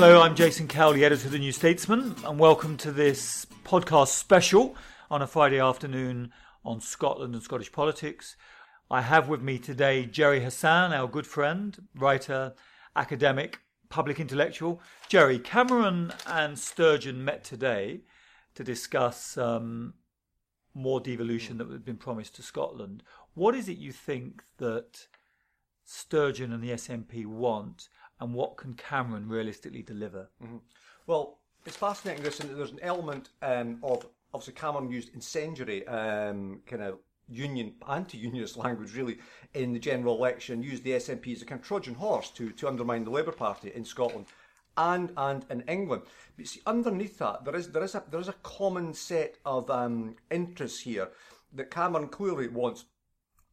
Hello, I'm Jason Cowley, editor of the New Statesman, and welcome to this podcast special on a Friday afternoon on Scotland and Scottish politics. I have with me today Gerry Hassan, our good friend, writer, academic, public intellectual. Gerry, Cameron and Sturgeon met today to discuss um, more devolution that had been promised to Scotland. What is it you think that Sturgeon and the SNP want, and what can Cameron realistically deliver? Mm-hmm. Well, it's fascinating this, and there's an element um, of obviously Cameron used incendiary um, kind of union anti-unionist language really in the general election used the SNP as a kind of Trojan horse to to undermine the Labour Party in Scotland and and in England. But see, underneath that there is there is a there is a common set of um, interests here that Cameron clearly wants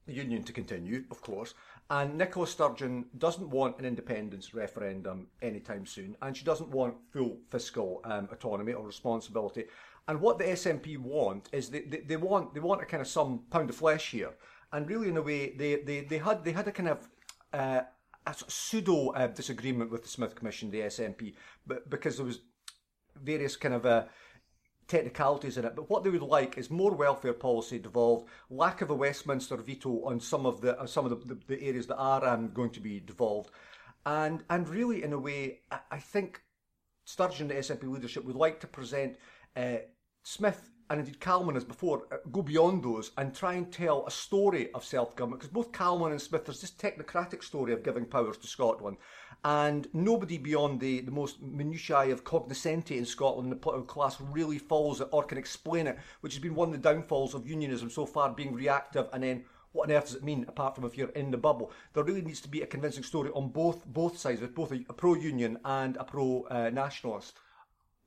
the union to continue, of course, and Nicola Sturgeon doesn't want an independence referendum anytime soon, and she doesn't want full fiscal um, autonomy or responsibility. And what the SNP want is they, they, they, want they want a kind of some pound of flesh here. And really, in a way, they, they, they had they had a kind of uh, a pseudo uh, disagreement with the Smith Commission, the SNP, but because there was various kind of uh, technicalities in it. But what they would like is more welfare policy devolved, lack of a Westminster veto on some of the some of the, the, areas that are um, going to be devolved, and and really, in a way, I, I think Sturgeon, the SNP leadership, would like to present uh, Smith and indeed Calman as before uh, go beyond those and try and tell a story of self-government because both Calman and Smith there's this technocratic story of giving powers to Scotland. And nobody beyond the, the most minutiae of cognoscenti in Scotland the political class really follows it or can explain it which has been one of the downfalls of unionism so far being reactive and then what on earth does it mean apart from if you're in the bubble? There really needs to be a convincing story on both both sides with both a, a pro-union and a pro-nationalist uh,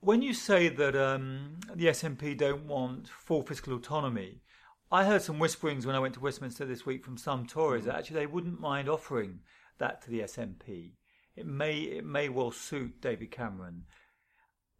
when you say that um, the SNP don't want full fiscal autonomy, I heard some whisperings when I went to Westminster this week from some Tories that actually they wouldn't mind offering that to the SNP. It may it may well suit David Cameron.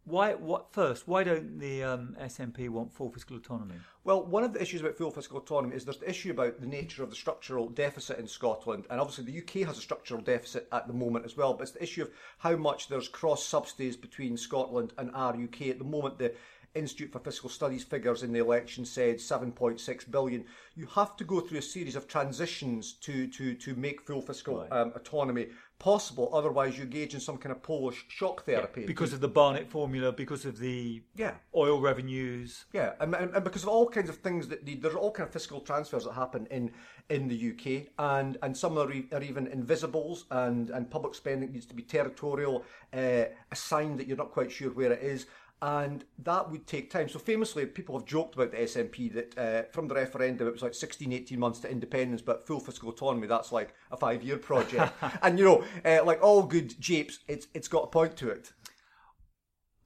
Why? What first? Why don't the um, SNP want full fiscal autonomy? Well, one of the issues about full fiscal autonomy is there's the issue about the nature of the structural deficit in Scotland, and obviously the UK has a structural deficit at the moment as well. But it's the issue of how much there's cross subsidies between Scotland and our UK at the moment. The Institute for Fiscal Studies figures in the election said 7.6 billion. You have to go through a series of transitions to to to make full fiscal right. um, autonomy possible. Otherwise, you engage in some kind of Polish shock therapy. Yeah, because of the Barnett formula, because of the yeah. oil revenues. Yeah, and, and, and because of all kinds of things that the, there's all kind of fiscal transfers that happen in in the UK, and and some are, are even invisibles, and and public spending needs to be territorial, uh, a sign that you're not quite sure where it is and that would take time. So famously, people have joked about the SNP that uh, from the referendum it was like 16, 18 months to independence, but full fiscal autonomy that's like a five-year project. and you know, uh, like all good japes, it's it's got a point to it.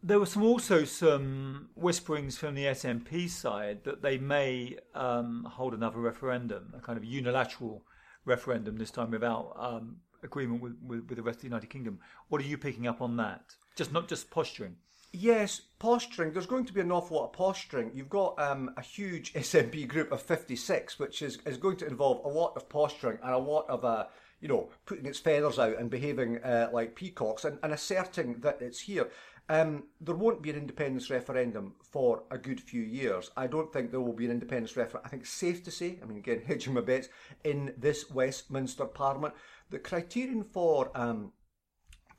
There were some also some whisperings from the SNP side that they may um, hold another referendum, a kind of unilateral referendum this time without um, agreement with, with, with the rest of the United Kingdom. What are you picking up on that? Just not just posturing. Yes, posturing. There's going to be an awful lot of posturing. You've got um, a huge SNP group of 56, which is, is going to involve a lot of posturing and a lot of, uh, you know, putting its feathers out and behaving uh, like peacocks and, and asserting that it's here. Um, there won't be an independence referendum for a good few years. I don't think there will be an independence referendum. I think it's safe to say, I mean, again, hedging my bets, in this Westminster Parliament. The criterion for um,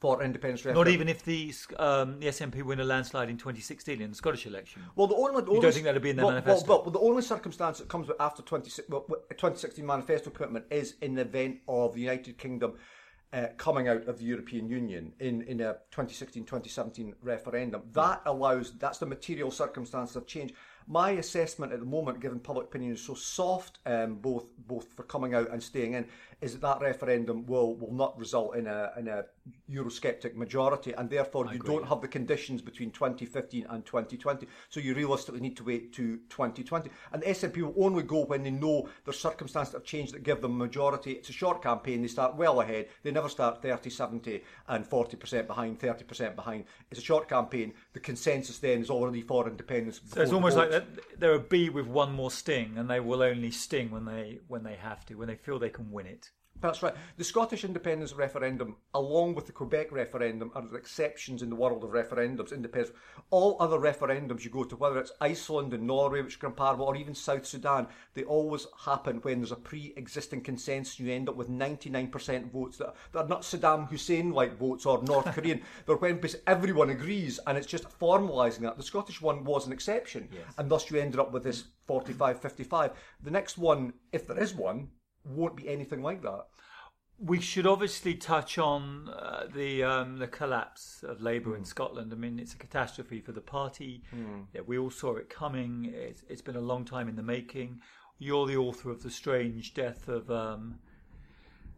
for independence referendum. Not even if the um, the SNP win a landslide in 2016 in the Scottish election. Well, the only, only you don't think that'd be in their well, manifesto. Well, well, the only circumstance that comes after 20, well, 2016 manifesto commitment is in the event of the United Kingdom. Uh, coming out of the European Union in, in a 2016-2017 referendum. That allows, that's the material circumstance of change. My assessment at the moment, given public opinion is so soft, um, both both for coming out and staying in, is that that referendum will, will not result in a, in a Eurosceptic majority, and therefore you don't have the conditions between 2015 and 2020. So you realistically need to wait to 2020. And the SNP will only go when they know there's circumstances that have changed that give them a majority. It's a short campaign, they start well ahead. They never start 30, 70 and 40% behind, 30% behind. It's a short campaign. The consensus then is already for independence. So it's almost like they're a bee with one more sting, and they will only sting when they when they have to, when they feel they can win it. That's right. The Scottish independence referendum, along with the Quebec referendum, are the exceptions in the world of referendums. Independence. All other referendums you go to, whether it's Iceland and Norway, which are comparable, or even South Sudan, they always happen when there's a pre-existing consensus. You end up with 99% votes that, that are not Saddam Hussein-like votes or North Korean. They're when everyone agrees, and it's just formalising that. The Scottish one was an exception, yes. and thus you ended up with this 45-55. The next one, if there is one, won't be anything like that. We should obviously touch on uh, the um, the collapse of Labour mm. in Scotland. I mean, it's a catastrophe for the party. Mm. Yeah, we all saw it coming. It's, it's been a long time in the making. You're the author of the strange death of um,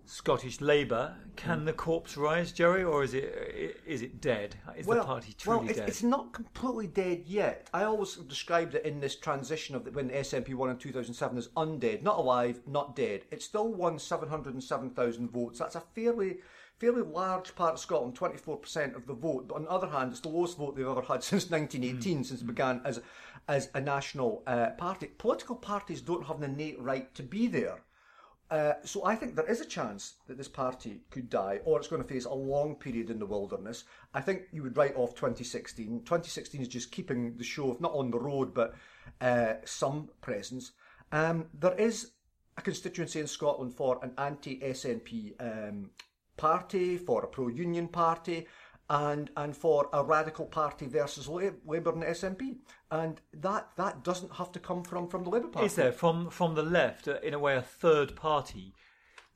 Scottish Labour. Can mm. the corpse rise, Gerry, or is it is it dead? Is well, the party truly well, it's, dead? It's not completely dead yet. I always described it in this transition of the, when the SNP won in 2007 as undead, not alive, not dead. It still won 707,000 votes. That's a fairly fairly large part of Scotland, 24% of the vote. But on the other hand, it's the lowest vote they've ever had since 1918, mm. since it began as as a national uh, party. Political parties don't have an innate right to be there. Uh, so I think there is a chance that this party could die, or it's going to face a long period in the wilderness. I think you would write off 2016. 2016 is just keeping the show, of not on the road, but uh, some presence. Um, there is a constituency in Scotland for an anti-SNP um, party, for a pro-union party, and and for a radical party versus Labour and SNP, and that that doesn't have to come from from the Labour Party. Is there from from the left, uh, in a way, a third party?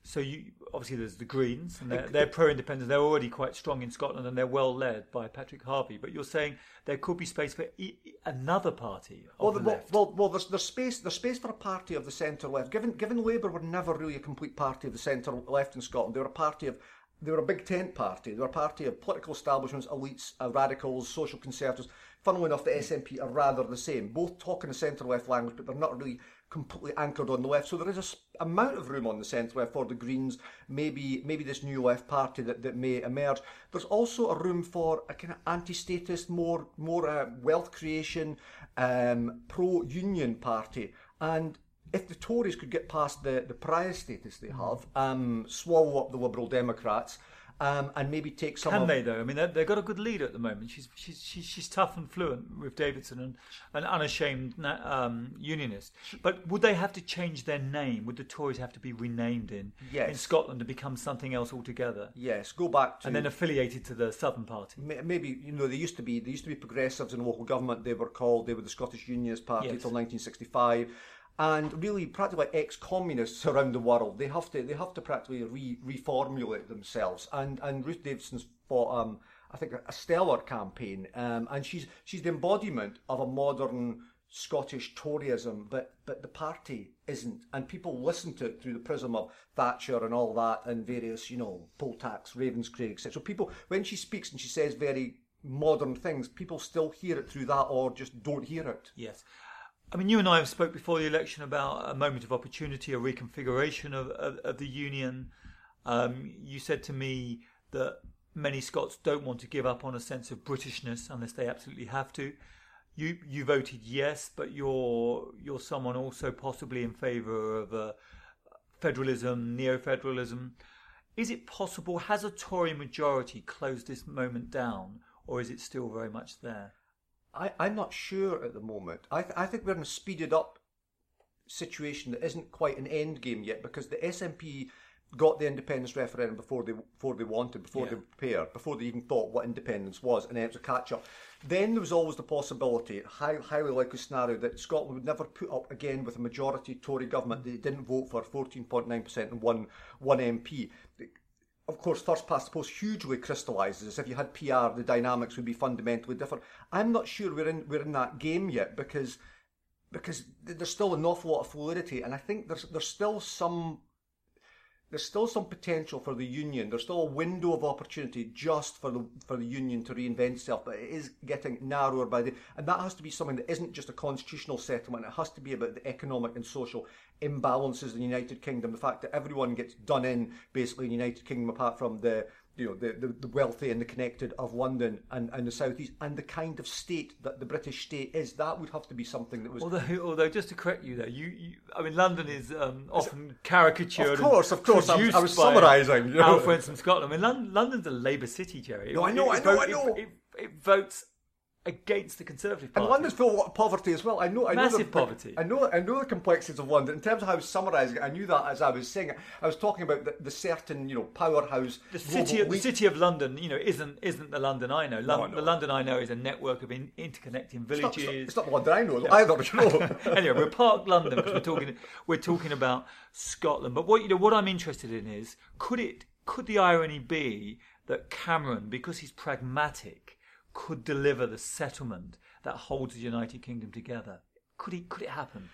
So you obviously there's the Greens, and they're, they're pro-independence. They're already quite strong in Scotland, and they're well led by Patrick Harvie. But you're saying there could be space for e- another party well, the well, well, well, there's, there's space. There's space for a party of the centre left. Given given Labour were never really a complete party of the centre left in Scotland, they were a party of they were a big tent party. They were a party of political establishments, elites, uh, radicals, social conservatives. Funnily enough, the SNP are rather the same. Both talk in the centre left language, but they're not really completely anchored on the left. So there is a amount of room on the centre left for the Greens, maybe maybe this new left party that, that may emerge. There's also a room for a kind of anti-statist, more more uh, wealth creation, um, pro-union party, and if the Tories could get past the, the prior status they have, um, swallow up the Liberal Democrats, um, and maybe take some. Can of, they though? I mean, they've got a good leader at the moment. She's she's she's, she's tough and fluent with Davidson and an unashamed um, unionist. But would they have to change their name? Would the Tories have to be renamed in yes. in Scotland to become something else altogether? Yes, go back to and then affiliated to the Southern Party. Maybe you know they used to be they used to be progressives in local government. They were called they were the Scottish Unionist Party yes. until 1965 and really practically ex-communists around the world they have to they have to practically re- reformulate themselves. And and Ruth Davidson's fought um, I think a stellar campaign. Um, and she's she's the embodiment of a modern Scottish Toryism but but the party isn't. And people listen to it through the prism of Thatcher and all that and various you know poll tax Ravenscraig etc so people when she speaks and she says very modern things people still hear it through that or just don't hear it. Yes I mean, you and I have spoke before the election about a moment of opportunity, a reconfiguration of, of, of the union. Um, you said to me that many Scots don't want to give up on a sense of Britishness unless they absolutely have to. You you voted yes, but you're you're someone also possibly in favour of uh, federalism, neo-federalism. Is it possible? Has a Tory majority closed this moment down, or is it still very much there? I, I'm not sure at the moment. I, th- I think we're in a speeded up situation that isn't quite an end game yet because the SNP got the independence referendum before they before they wanted, before yeah. they prepared, before they even thought what independence was, and then it was a catch up. Then there was always the possibility, high, highly likely scenario, that Scotland would never put up again with a majority Tory government. They didn't vote for 14.9% and one one MP of course, first past the post hugely crystallises. If you had PR, the dynamics would be fundamentally different. I'm not sure we're in we're in that game yet because because there's still an awful lot of fluidity, and I think there's there's still some there's still some potential for the union. There's still a window of opportunity just for the for the union to reinvent itself, but it is getting narrower by the and that has to be something that isn't just a constitutional settlement. It has to be about the economic and social imbalances in the United Kingdom. The fact that everyone gets done in basically in the United Kingdom, apart from the you know the, the, the wealthy and the connected of London and, and the southeast and the kind of state that the British state is. That would have to be something that was. Although, although just to correct you there, you, you I mean, London is um, often caricatured. Of course, of course. I was, I was summarising. You know. From Scotland. I mean, London, London's a Labour city, Gerry. No, I know, it, I know, vote, I know. It, it, votes against the Conservative Party. And London's full of poverty as well. I know, I Massive know the, poverty. I know, I know the complexities of London. In terms of how I was summarising it, I knew that as I was saying it. I was talking about the, the certain, you know, powerhouse. The city, of, the city of London, you know, isn't isn't the London I know. London, no, The London I know is a network of in, interconnecting villages. It's not, it's not, the London I know yeah. either. You know. anyway, we're Park London because we're talking we're talking about Scotland. But what you know, what I'm interested in is could it could the irony be that Cameron, because he's pragmatic, could deliver the settlement that holds the United Kingdom together. Could it, could it happen?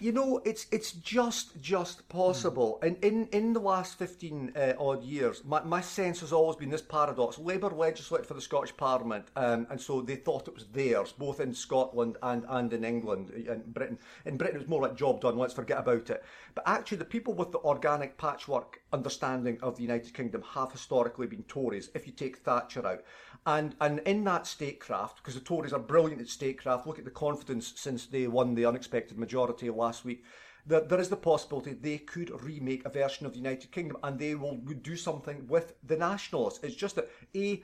You know, it's it's just just possible. Mm. And in, in the last 15 uh, odd years, my, my sense has always been this paradox. Labour legislated for the Scottish Parliament, um, and so they thought it was theirs, both in Scotland and, and in England and Britain. In Britain, it was more like job done, let's forget about it. But actually, the people with the organic patchwork understanding of the United Kingdom have historically been Tories, if you take Thatcher out. And and in that statecraft, because the Tories are brilliant at statecraft, look at the confidence since they won the unexpected majority last week. that there is the possibility they could remake a version of the United Kingdom and they will do something with the nationalists. It's just that A,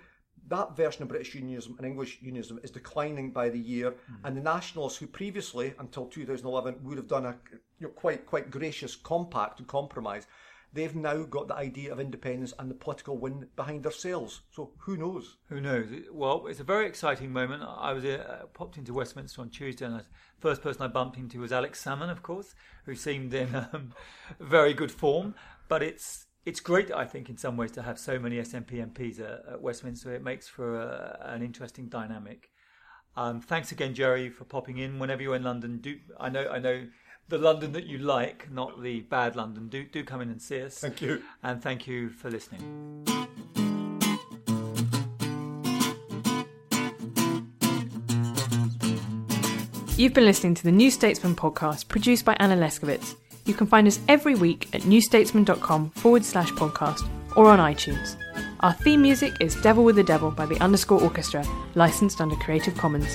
that version of British unionism and English unionism is declining by the year, mm. and the nationalists who previously, until 2011, would have done a you know, quite quite gracious compact and compromise, they've now got the idea of independence and the political wind behind their sails. So who knows? Who knows? Well, it's a very exciting moment. I was uh, popped into Westminster on Tuesday, and the first person I bumped into was Alex Salmond, of course, who seemed in um, very good form. But it's it's great, I think, in some ways, to have so many SNP MPs at, at Westminster. It makes for a, an interesting dynamic. Um, thanks again, Gerry, for popping in. Whenever you're in London, do I know I know the London that you like, not the bad London. Do do come in and see us. Thank you. And thank you for listening. You've been listening to the New Statesman podcast produced by Anna Leszkiewicz. You can find us every week at newstatesman.com forward slash podcast or on iTunes. Our theme music is Devil with the Devil by the Underscore Orchestra, licensed under Creative Commons.